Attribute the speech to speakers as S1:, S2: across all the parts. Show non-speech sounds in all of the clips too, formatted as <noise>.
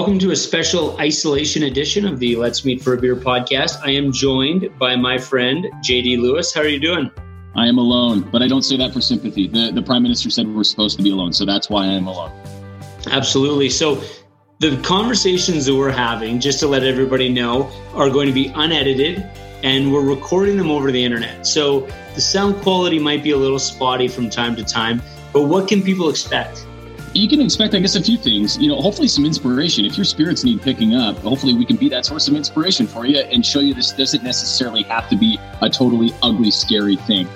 S1: Welcome to a special isolation edition of the Let's Meet for a Beer podcast. I am joined by my friend JD Lewis. How are you doing?
S2: I am alone, but I don't say that for sympathy. The, the prime minister said we're supposed to be alone, so that's why I am alone.
S1: Absolutely. So, the conversations that we're having, just to let everybody know, are going to be unedited and we're recording them over the internet. So, the sound quality might be a little spotty from time to time, but what can people expect?
S2: You can expect, I guess, a few things. You know, hopefully some inspiration. If your spirits need picking up, hopefully we can be that source of inspiration for you and show you this doesn't necessarily have to be a totally ugly, scary thing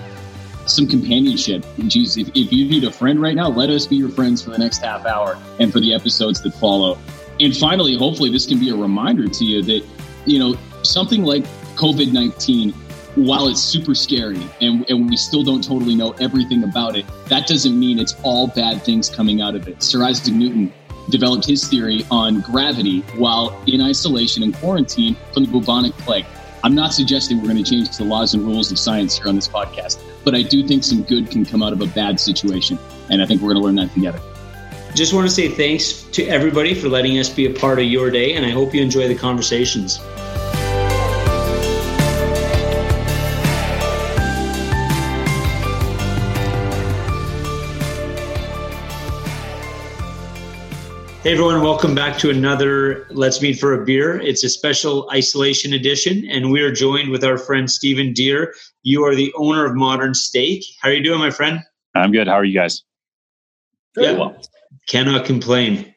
S2: some companionship. Geez, if, if you need a friend right now, let us be your friends for the next half hour and for the episodes that follow. And finally, hopefully, this can be a reminder to you that, you know, something like COVID 19, while it's super scary and, and we still don't totally know everything about it, that doesn't mean it's all bad things coming out of it. Sir Isaac Newton developed his theory on gravity while in isolation and quarantine from the bubonic plague. I'm not suggesting we're going to change the laws and rules of science here on this podcast, but I do think some good can come out of a bad situation. And I think we're going to learn that together.
S1: Just want to say thanks to everybody for letting us be a part of your day, and I hope you enjoy the conversations. Hey everyone, welcome back to another Let's Meet for a Beer. It's a special isolation edition, and we are joined with our friend Stephen Deere. You are the owner of Modern Steak. How are you doing, my friend?
S3: I'm good. How are you guys?
S1: Very yeah, well. Cannot complain.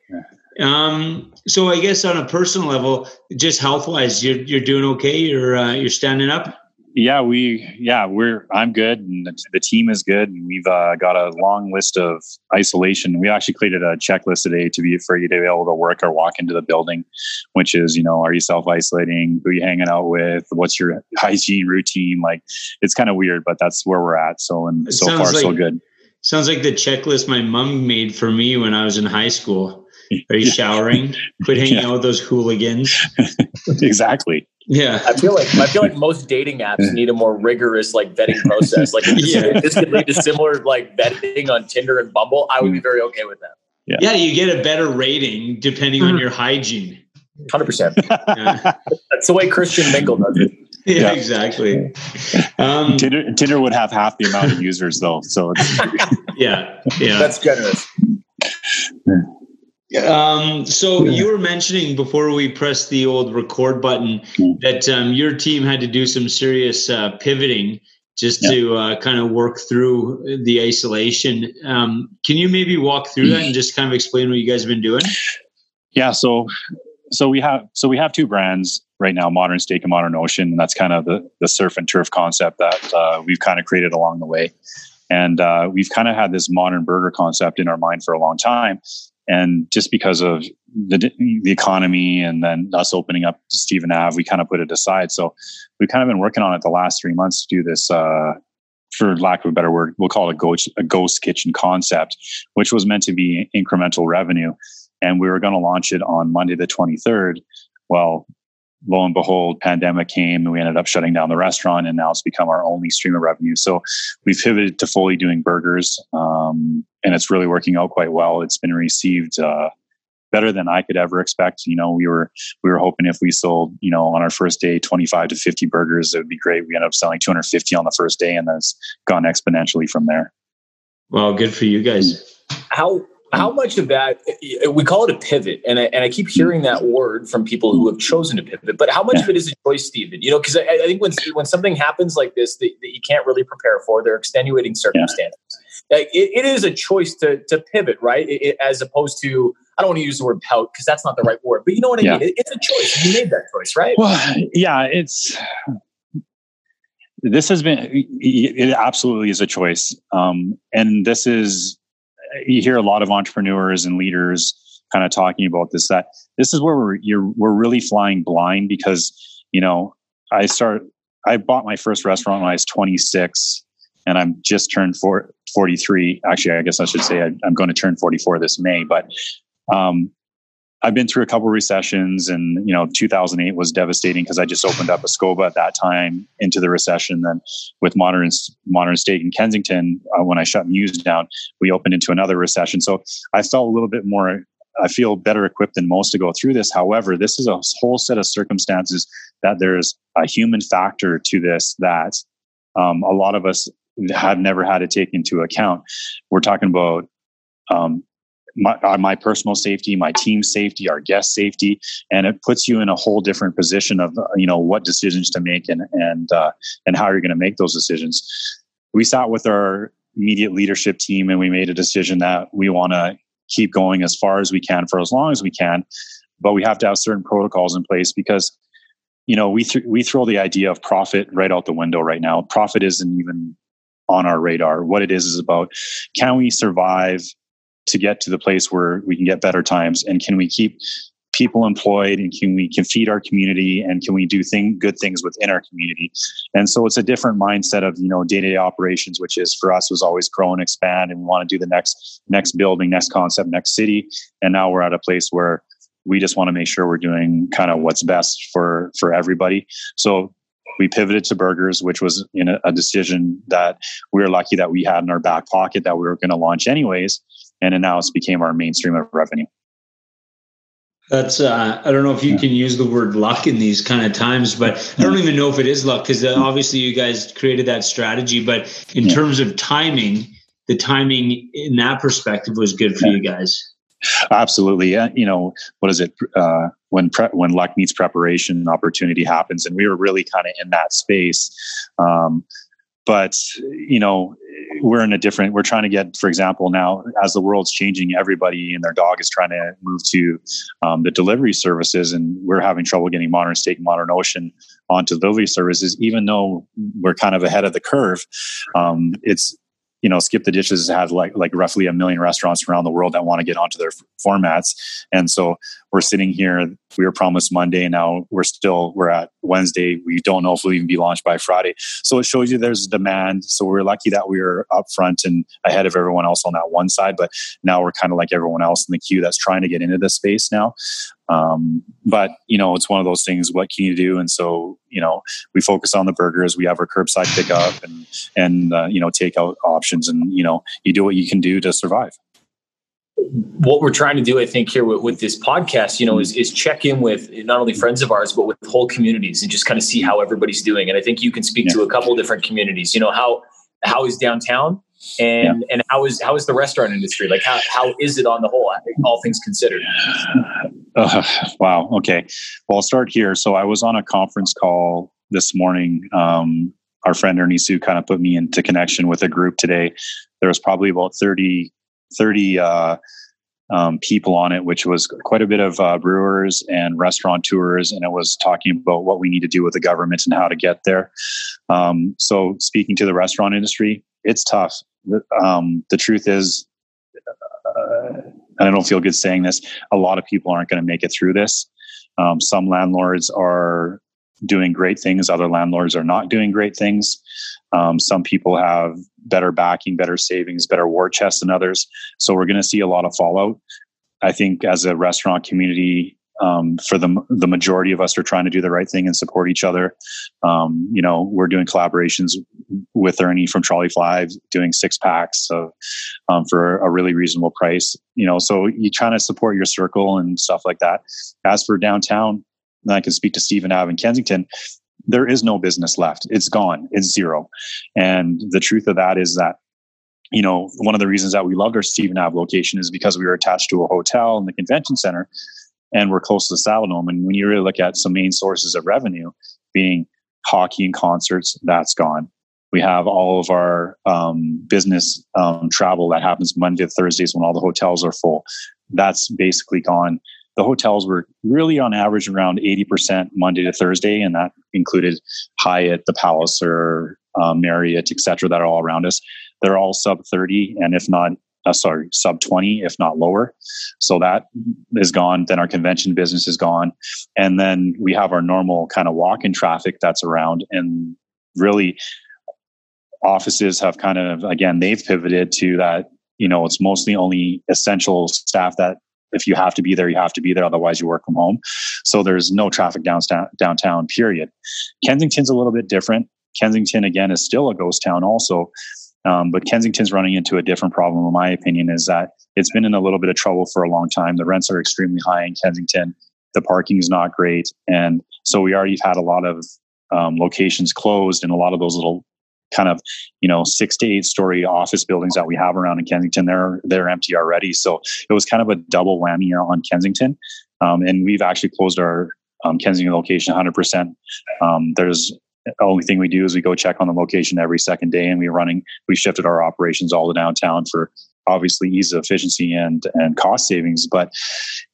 S1: Um, so I guess on a personal level, just health wise, you're you're doing okay. You're uh, you're standing up
S3: yeah, we yeah we're I'm good and the team is good and we've uh, got a long list of isolation. We actually created a checklist today to be for you to be able to work or walk into the building, which is you know are you self isolating, who are you hanging out with, what's your <laughs> hygiene routine? Like it's kind of weird, but that's where we're at. So and so far like, so good.
S1: Sounds like the checklist my mom made for me when I was in high school. Are you <laughs> showering? Quit <laughs> hanging yeah. out with those hooligans.
S3: exactly.
S1: Yeah,
S4: I feel like I feel like most dating apps need a more rigorous like vetting process. Like if this, yeah. if this could lead to similar like vetting on Tinder and Bumble, I would be very okay with that.
S1: Yeah, yeah you get a better rating depending mm-hmm. on your hygiene.
S4: Hundred percent. <laughs> That's the way Christian Mingle does it. <laughs>
S1: Yeah, yeah. exactly. <laughs>
S3: Um, Tinder, Tinder would have half the amount of users though, so
S1: yeah, yeah,
S4: that's generous.
S1: Um, so yeah. you were mentioning before we press the old record button hmm. that um, your team had to do some serious uh, pivoting just yeah. to uh, kind of work through the isolation. Um, can you maybe walk through that and just kind of explain what you guys have been doing?
S3: Yeah. So, so we have so we have two brands right now: Modern Steak and Modern Ocean. And that's kind of the the surf and turf concept that uh, we've kind of created along the way. And uh, we've kind of had this modern burger concept in our mind for a long time and just because of the, the economy and then us opening up Stephen Ave, we kind of put it aside. So we've kind of been working on it the last three months to do this, uh, for lack of a better word, we'll call it a ghost, a ghost kitchen concept, which was meant to be incremental revenue. And we were going to launch it on Monday, the 23rd. Well, lo and behold, pandemic came and we ended up shutting down the restaurant, and now it's become our only stream of revenue. So we've pivoted to fully doing burgers, um, and it's really working out quite well. It's been received uh, better than I could ever expect. You know, we were we were hoping if we sold, you know, on our first day, twenty five to fifty burgers, it would be great. We ended up selling two hundred fifty on the first day, and that's gone exponentially from there.
S1: Well, good for you guys.
S4: How how much of that we call it a pivot and I, and I keep hearing that word from people who have chosen to pivot but how much yeah. of it is a choice stephen you know because I, I, think when when something happens like this that, that, you can't really prepare for they're extenuating circumstances yeah. it, it is a choice to to pivot right it, as opposed to i don't want to use the word pout because that's not the right word but you know what i yeah. mean it's a choice you made that choice right
S3: well yeah it's this has been it absolutely is a choice um, and this is you hear a lot of entrepreneurs and leaders kind of talking about this that this is where we're we're really flying blind because you know i start i bought my first restaurant when i was 26 and i'm just turned four, 43 actually i guess i should say I, am going to turn 44 this may but um, I've been through a couple recessions, and you know, 2008 was devastating because I just opened up Escoba at that time into the recession. Then, with modern modern steak in Kensington, uh, when I shut Muse down, we opened into another recession. So I felt a little bit more I feel better equipped than most to go through this. However, this is a whole set of circumstances that there's a human factor to this that um, a lot of us have never had to take into account. We're talking about um, my, uh, my personal safety, my team safety, our guest safety, and it puts you in a whole different position of you know what decisions to make and and uh, and how you're going to make those decisions. We sat with our immediate leadership team and we made a decision that we want to keep going as far as we can for as long as we can, but we have to have certain protocols in place because you know we th- we throw the idea of profit right out the window right now. Profit isn't even on our radar. What it is is about can we survive to get to the place where we can get better times? And can we keep people employed? And can we can feed our community? And can we do thing good things within our community? And so it's a different mindset of you know day-to-day operations which is for us was always grow and expand and we want to do the next next building next concept next city. And now we're at a place where we just want to make sure we're doing kind of what's best for for everybody. So we pivoted to burgers, which was in a, a decision that we were lucky that we had in our back pocket that we were going to launch anyways and it now it's became our mainstream of revenue.
S1: That's uh, I don't know if you can use the word luck in these kind of times, but I don't even know if it is luck because uh, obviously you guys created that strategy. But in yeah. terms of timing, the timing in that perspective was good for yeah. you guys.
S3: Absolutely, yeah. You know what is it? Uh, when pre- when luck meets preparation, opportunity happens, and we were really kind of in that space. Um, but you know we're in a different we're trying to get for example now as the world's changing everybody and their dog is trying to move to um, the delivery services and we're having trouble getting modern steak modern ocean onto delivery services even though we're kind of ahead of the curve um, it's you know, Skip the Dishes has like like roughly a million restaurants around the world that want to get onto their f- formats, and so we're sitting here. We were promised Monday, now we're still we're at Wednesday. We don't know if we'll even be launched by Friday. So it shows you there's demand. So we're lucky that we were up front and ahead of everyone else on that one side, but now we're kind of like everyone else in the queue that's trying to get into this space now. Um, but you know, it's one of those things. What can you do? And so, you know, we focus on the burgers. We have our curbside pickup and and uh, you know takeout options, and you know, you do what you can do to survive.
S4: What we're trying to do, I think, here with, with this podcast, you know, is, is check in with not only friends of ours, but with whole communities and just kind of see how everybody's doing. And I think you can speak yeah. to a couple different communities. You know, how how is downtown? and yeah. and how is how is the restaurant industry like how, how is it on the whole all things considered <sighs>
S3: uh, wow okay well i'll start here so i was on a conference call this morning um, our friend Ernie Tsu kind of put me into connection with a group today there was probably about 30 30 uh, um, people on it, which was quite a bit of uh, brewers and restaurateurs, and it was talking about what we need to do with the government and how to get there. Um, so, speaking to the restaurant industry, it's tough. Um, the truth is, uh, and I don't feel good saying this, a lot of people aren't going to make it through this. Um, some landlords are doing great things, other landlords are not doing great things. Um, some people have better backing, better savings, better war chest than others. So we're going to see a lot of fallout. I think as a restaurant community, um, for the the majority of us are trying to do the right thing and support each other. Um, you know, we're doing collaborations with Ernie from Trolley Five, doing six packs of, um, for a really reasonable price. You know, so you trying to support your circle and stuff like that. As for downtown, I can speak to Stephen Ave in Kensington. There is no business left. It's gone. It's zero. And the truth of that is that you know, one of the reasons that we loved our Stephen Ave location is because we were attached to a hotel and the convention center and we're close to the Saddledome. And when you really look at some main sources of revenue, being hockey and concerts, that's gone. We have all of our um, business um, travel that happens Monday to Thursdays when all the hotels are full. That's basically gone. The hotels were really on average around 80% Monday to Thursday, and that included Hyatt, the Palace, or um, Marriott, et cetera, that are all around us. They're all sub 30, and if not uh, sorry, sub 20, if not lower. So that is gone. Then our convention business is gone. And then we have our normal kind of walk in traffic that's around. And really, offices have kind of, again, they've pivoted to that, you know, it's mostly only essential staff that if you have to be there, you have to be there. Otherwise, you work from home. So there's no traffic downtown, downtown period. Kensington's a little bit different. Kensington, again, is still a ghost town also Um, but Kensington's running into a different problem, in my opinion, is that it's been in a little bit of trouble for a long time. The rents are extremely high in Kensington. The parking is not great. And so we already had a lot of um, locations closed and a lot of those little kind of you know six to eight story office buildings that we have around in Kensington they're they're empty already. So it was kind of a double whammy on Kensington. Um, and we've actually closed our um, Kensington location 100% um, there's the only thing we do is we go check on the location every second day and we're running we shifted our operations all to downtown for obviously ease of efficiency and and cost savings. But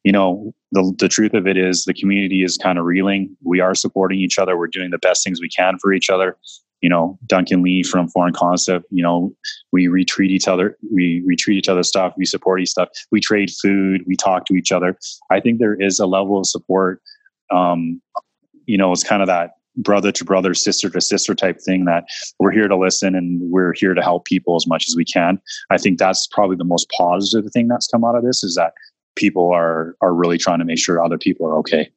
S3: you know the, the truth of it is the community is kind of reeling. We are supporting each other. We're doing the best things we can for each other you know Duncan Ly from foreign concept you know we retweet each other we retweet each other's stuff we support each stuff we trade food we talk to each other i think there is a level of support um you know it's kind of that brother to brother, sister to sister type thing that we're here to listen and we're here to help people as much as we can. I think that's probably the most positive thing that's come out of this is that people are are really trying to make sure other people are okay.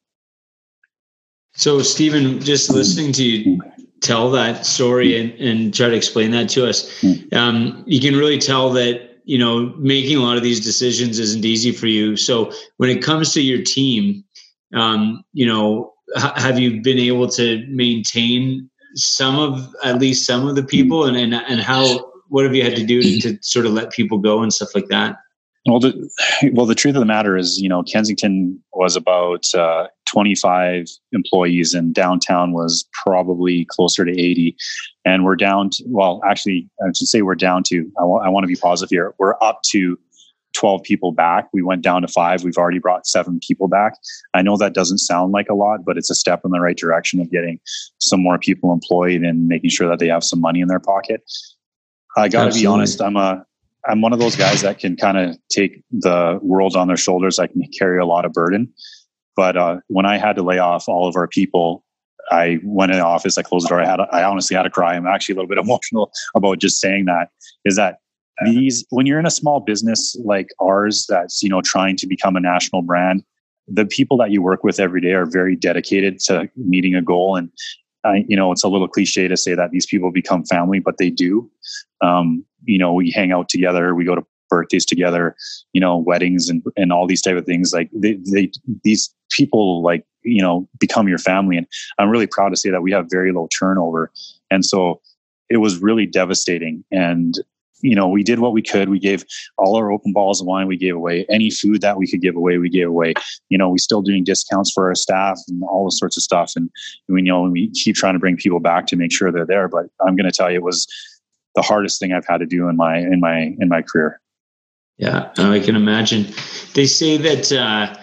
S1: So Stephen, just listening to you tell that story and, and try to explain that to us, um, you can really tell that you know making a lot of these decisions isn't easy for you. So when it comes to your team, um, you know have you been able to maintain some of at least some of the people? And and, and how what have you had to do to, to sort of let people go and stuff like that
S3: well the <sighs> well the truth of the matter is you know kensington was about uh, 25 employees and downtown was probably closer to 80 and we're down to, well actually i should say we're down to I, w- I want to be positive here we're up to 12 people back. We went down to five. We've already brought seven people back. I know that doesn't sound like a lot, but it's a step in the right direction of getting some more people employed and making sure that they have some money in their pocket. I got to be honest. I'm a, I'm one of those guys that can kind of take the world on their shoulders. I can carry a lot of burden. But uh, when I had to lay off all of our people, I went in the office, I closed the door. I had, I honestly had to cry. I'm actually a little bit <laughs> emotional about just saying that. Is that these when you're in a small business like ours that's you know trying to become a national brand the people that you work with every day are very dedicated to meeting a goal and I, you know it's a little cliche to say that these people become family but they do. Um, you know we hang out together we go to birthdays together you know weddings and, and all these type of things. Like they, they these people like you know become your family. And i'm really proud to say that we have very low turnover. And so it was really devastating. And you know, we did what we could. We gave all our open bottles of wine we gave away. Any food that we could give away, we gave away. You know, we still doing discounts for our staff and all this sorts of stuff. And we you know we keep trying to bring people back to make sure they're there. But I'm going to tell you, it was the hardest thing I've had to do in my in my in my career.
S1: Yeah, I can imagine. They say that uh,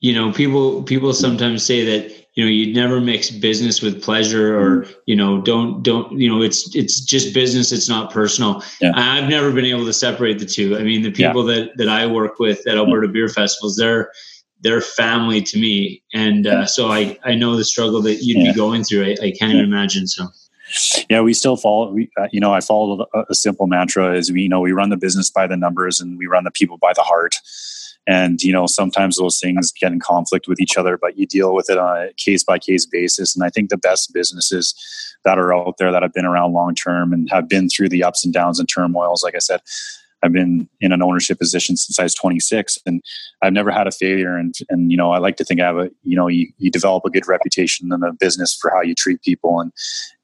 S1: you know people people sometimes say that you know you never mix business with pleasure or you know don't don't you know it's it's just business it's not personal. Yeah. i've never been able to separate the two. I mean the people yeah. that that i work with at alberta beer festivals they're they're family to me. And uh, so i i know the struggle that you'd yeah. be going through. I, I can't even imagine so.
S3: Yeah we still follow we, uh, you know i follow a, a simple mantra is we you know we run the business by the numbers and we run the people by the heart and you know sometimes those things get in conflict with each other but you deal with it on a case by case basis. And i think the best businesses that are out there that have been around long term and have been through the ups and downs and turmoils like i said I've been in an ownership position since I was 26 and I've never had a failure. And, and, you know, I like to think I have a, you know, you, you develop a good reputation in the business for how you treat people. And,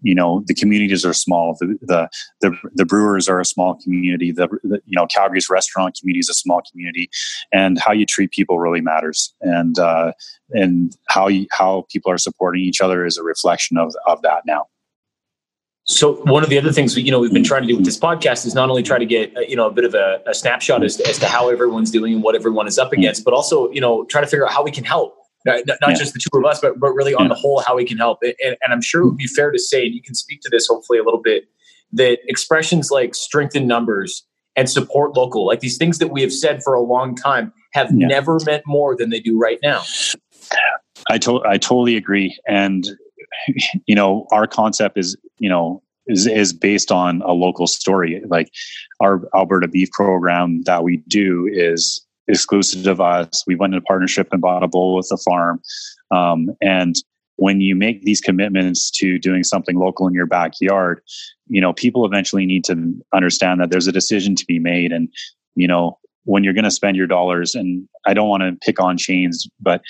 S3: you know, the communities are small. The, the, the, the brewers are a small community. The, the, you know, Calgary's restaurant community is a small community and how you treat people really matters. And, uh, and how you, how people are supporting each other is a reflection of, of that now.
S4: So one of the other things you know we've been trying to do with this podcast is not only try to get uh, you know a bit of a, a snapshot as to, as to how everyone's doing and what everyone is up against, but also you know try to figure out how we can help. Not, not yeah. just the two of us, but but really on yeah. the whole how we can help. And, and I'm sure it would be fair to say, and you can speak to this hopefully a little bit, that expressions like strengthen numbers and support local, like these things that we have said for a long time, have yeah. never meant more than they do right now.
S3: I to- I totally agree, and <laughs> you know, our concept is, you know, is, is based on a local story. Like our Alberta beef program that we do is exclusive of us. We went into partnership and bought a bull with the farm. Um, and when you make these commitments to doing something local in your backyard, you know, people eventually need to understand that there's a decision to be made. And, you know, when you're going to spend your dollars, and I don't want to pick on chains, but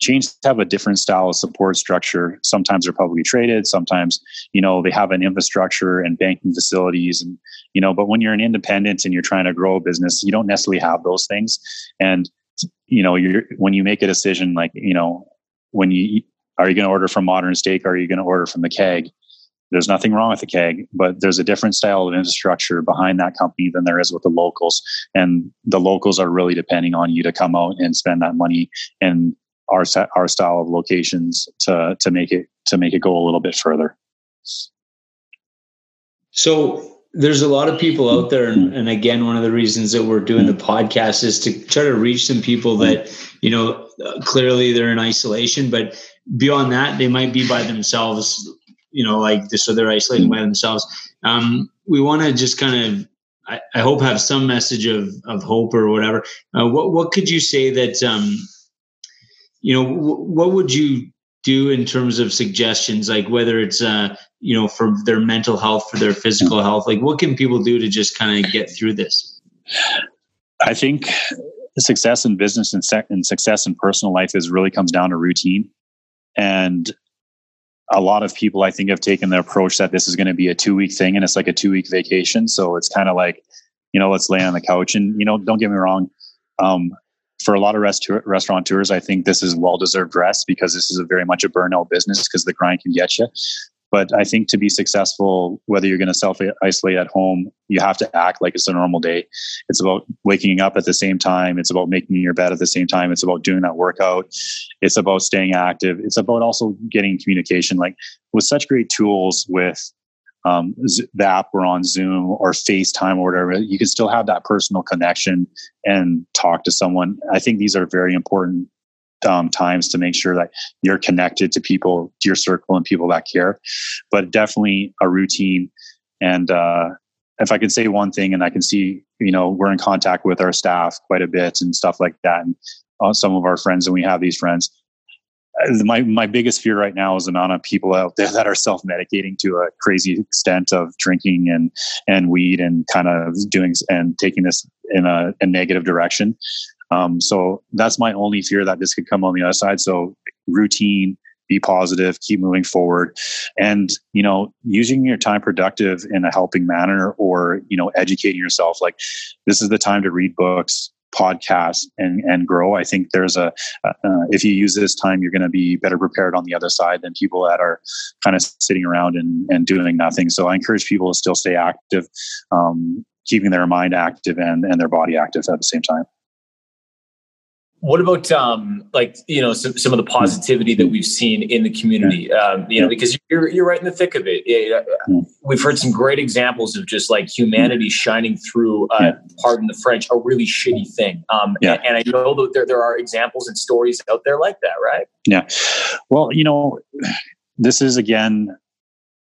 S3: chains have a different style of support structure. Sometimes they're publicly traded. Sometimes, you know, they have an infrastructure and banking facilities and, you know, but when you're an independent and you're trying to grow a business, you don't necessarily have those things. And, you know, you're, when you make a decision, like, you know, when you, are you going to order from modern steak? Or are you going to order from the keg? There's nothing wrong with the keg, but there's a different style of infrastructure behind that company than there is with the locals. And the locals are really depending on you to come out and spend that money and our our style of locations to to make it to make it go a little bit further.
S1: So there's a lot of people out there, and, and, again, one of the reasons that we're doing the podcast is to try to reach some people that you know clearly they're in isolation, but beyond that, they might be by themselves. You know, like this, so they're isolating by themselves. Um, we want to just kind of I, I, hope have some message of of hope or whatever. Uh, what what could you say that um, you know, w- what would you do in terms of suggestions, like whether it's, uh, you know, for their mental health, for their physical health? Like, what can people do to just kind of get through this?
S3: I think success in business and, and success in personal life is really comes down to routine. And a lot of people, I think, have taken the approach that this is going to be a two week thing and it's like a two week vacation. So it's kind of like, you know, let's lay on the couch. And, you know, don't get me wrong. Um, for a lot of rest- restaurateurs, I think this is well deserved rest because this is a very much a burnout business because the grind can get you. But I think to be successful, whether you're going to self isolate at home, you have to act like it's a normal day. It's about waking up at the same time. It's about making your bed at the same time. It's about doing that workout. It's about staying active. It's about also getting communication. Like with such great tools with um, the app we're on Zoom or FaceTime or whatever, you can still have that personal connection and talk to someone. I think these are very important um, times to make sure that you're connected to people, to your circle, and people that care. But definitely a routine. And uh, if I could say one thing, and I can see, you know, we're in contact with our staff quite a bit and stuff like that, and uh, some of our friends, and we have these friends my my biggest fear right now is the amount of people out there that are self medicating to a crazy extent of drinking and and weed and kind of doing and taking this in a, a negative direction. Um, so that's my only fear that this could come on the other side. So routine, be positive, keep moving forward, and you know using your time productive in a helping manner or you know educating yourself. Like this is the time to read books podcast and and grow. I think there's a uh, if you use this time you're going to be better prepared on the other side than people that are kind of sitting around and, and doing nothing. So i encourage people to still stay active um, keeping their mind active and and their body active at the same time
S4: what about um, like you know some, some of the positivity that we've seen in the community? Um, you know, because you're you're right in the thick of it. We've heard some great examples of just like humanity shining through. Uh, pardon the French, a really shitty thing. Um, yeah. and, and I know that there there are examples and stories out there like that, right?
S3: Yeah. Well, you know, this is again,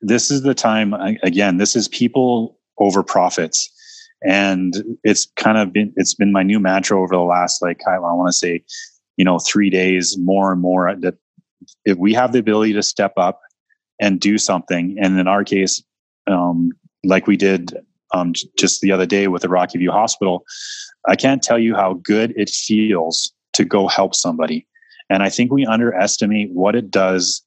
S3: this is the time. Again, this is people over profits and it's kind of been it's been my new mantra over the last like I, want to say you know three days more and more that if we have the ability to step up and do something and in our case um, like we did um, just the other day with the Rockyview hospital i can't tell you how good it feels to go help somebody. And i think we underestimate what it does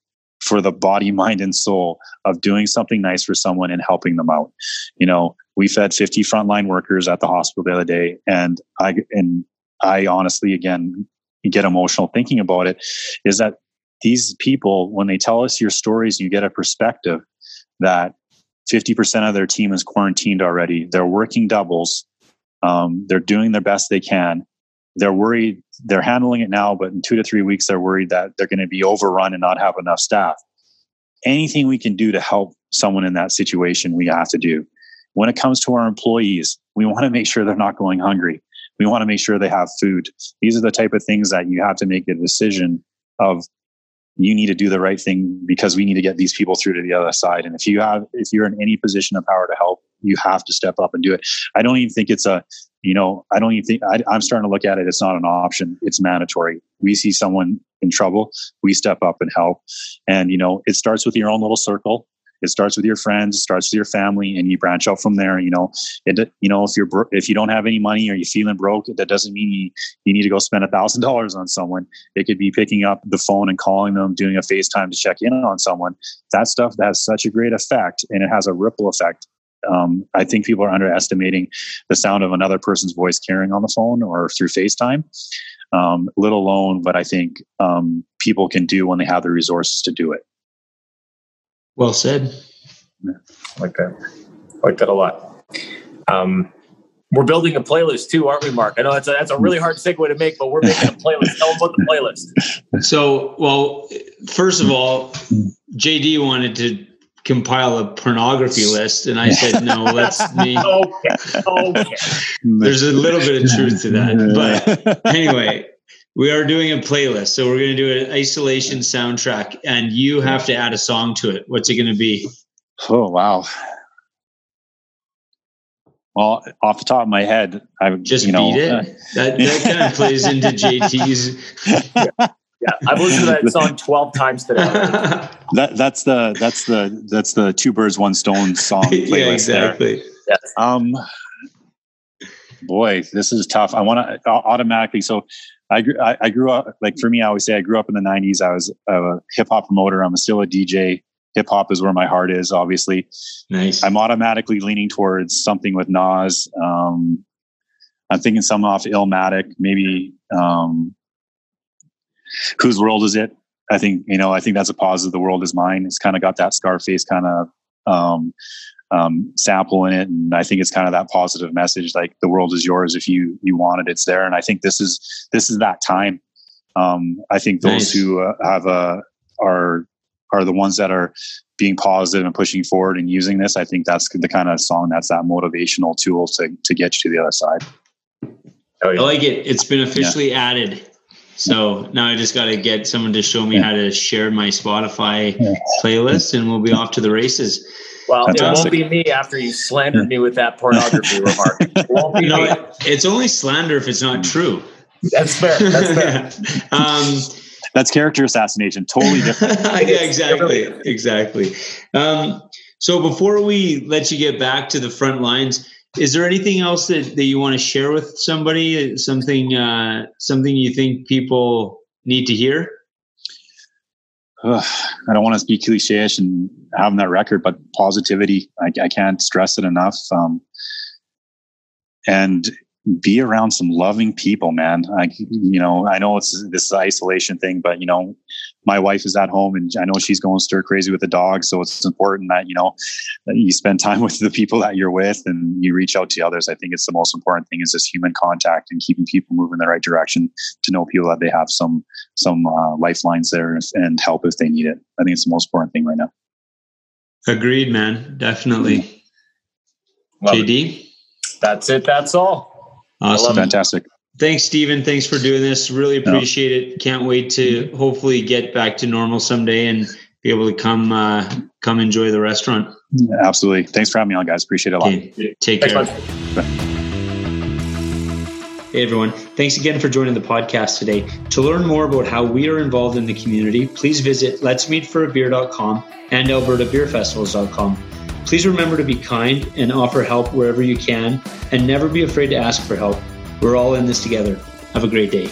S3: for the body mind and soul of doing something nice for someone and helping them out. You know we fed 50 frontline workers at the hospital the other day and i and i honestly again get emotional thinking about it is that these people when they tell us your stories you get a perspective that 50% of their team is quarantined already. They're working doubles. Um, they're doing their best they can they're worried they're handling it now but in two to three weeks they're worried that they're going to be overrun and not have enough staff anything we can do to help someone in that situation we have to do when it comes to our employees, we want to make sure they're not going hungry. We want to make sure they have food. These are the type of things that you have to make a decision of you need to do the right thing because we need to get these people through to the other side. And if you have, if you're in any position of power to help, you have to step up and do it. I don't even think it's a, you know, I don't even think I, I'm starting to look at it. It's not an option. It's mandatory. We see someone in trouble, we step up and help. And, you know, it starts with your own little circle it starts with your friends, it starts with your family, and you branch out from there. You know, it, you know, if you're bro- if you don't have any money or you're feeling broke, that doesn't mean you, you need to go spend a thousand <laughs> dollars on someone. It could be picking up the phone and calling them, doing a FaceTime to check in on someone. That stuff that has such a great effect, and it has a ripple effect. Um, I think people are underestimating the sound of another person's voice carrying on the phone or through FaceTime. Um, let alone what I think um, people can do when they have the resources to do it.
S1: Well said.
S4: Yeah, I like that. I like that a lot. Um, we're building a playlist too, aren't we, Mark? I know that's a, that's a really hard segue to make, but we're making a <laughs> playlist. Tell them about the playlist.
S1: So, well, first of all, JD wanted to compile a pornography <laughs> list, and I said, no, let's <laughs> me. okay. okay. There's a little bit of truth to that, but anyway, we are doing a playlist. So we're going to do an isolation soundtrack, and you have to add a song to it. What's it going to be?
S3: Oh wow! Well, off the top of my head, I would
S1: just
S3: you
S1: know, beat it. Uh, that, that kind of <laughs> plays into JD's.
S4: yeah. yeah, I've listened to that song twelve times today. <laughs>
S3: that that's the that's the that's the two birds one stone song. <laughs>
S1: yeah, exactly.
S4: Yes.
S3: Um, boy, this is tough. I want to automatically. So I grew, I, I, grew up like for me, I always say I grew up in the '90s. I was a hip hop promoter. I'm still a DJ. Hip hop is where my heart is. Obviously,
S1: nice.
S3: I'm automatically leaning towards something with Nas. Um, I'm thinking some off Illmatic, maybe. Um, whose world is it? I think you know. I think that's a positive. The world is mine. It's kind of got that Scarface kind of um, um, sample in it, and I think it's kind of that positive message, like the world is yours if you you want it, it's there. And I think this is this is that time. Um, I think those nice. who uh, have a are are the ones that are being positive and pushing forward and using this. I think that's the kind of song that's that motivational tool to to get you to the other side.
S1: Oh, yeah. I like it. It's been officially yeah. added. So now I just got to get someone to show me yeah. how to share my Spotify playlist, and we'll be off to the races.
S4: Well, Fantastic. it won't be me after you slandered me with that pornography <laughs> remark. It won't be
S1: no, me. It's only slander if it's not true.
S4: That's fair. That's fair. <laughs>
S3: um, that's character assassination. Totally different. <laughs>
S1: yeah, exactly. Exactly. Um, so before we let you get back to the front lines, is there anything else that, that you want to share with somebody? Something uh, something you think people need to hear?
S3: I don't want to be cliche and having that record, but positivity, I, I can't stress it enough. Um, and be around some loving people, man. I, you know, I know it's this isolation thing, but you know, my wife is at home and I know she's going stir crazy with the dog. So it's important that, you know, that you spend <laughs> time with the people that you're with and you reach out to others. I think it's the most important thing is this human contact and keeping people moving in the right direction to know people that they have some, some uh, lifelines there and help if they need it. I think it's the most important thing right now.
S1: Agreed, man. Definitely. JD?
S4: It. That's it. That's all.
S3: Awesome. Fantastic.
S1: Thanks, Stephen. Thanks for doing this. Really appreciate yeah. it. Can't wait to hopefully get back to normal someday and be able to come uh, come enjoy the restaurant.
S3: Absolutely. Thanks for having me on, guys. Appreciate it a lot.
S1: Okay. Take care. Hey everyone, thanks again for joining the podcast today. To learn more about how we are involved in the community, please visit letsmeetforabeer.com and albertabeerfestivals.com. Please remember to be kind and offer help wherever you can, and never be afraid to ask for help. We're all in this together. Have a great day.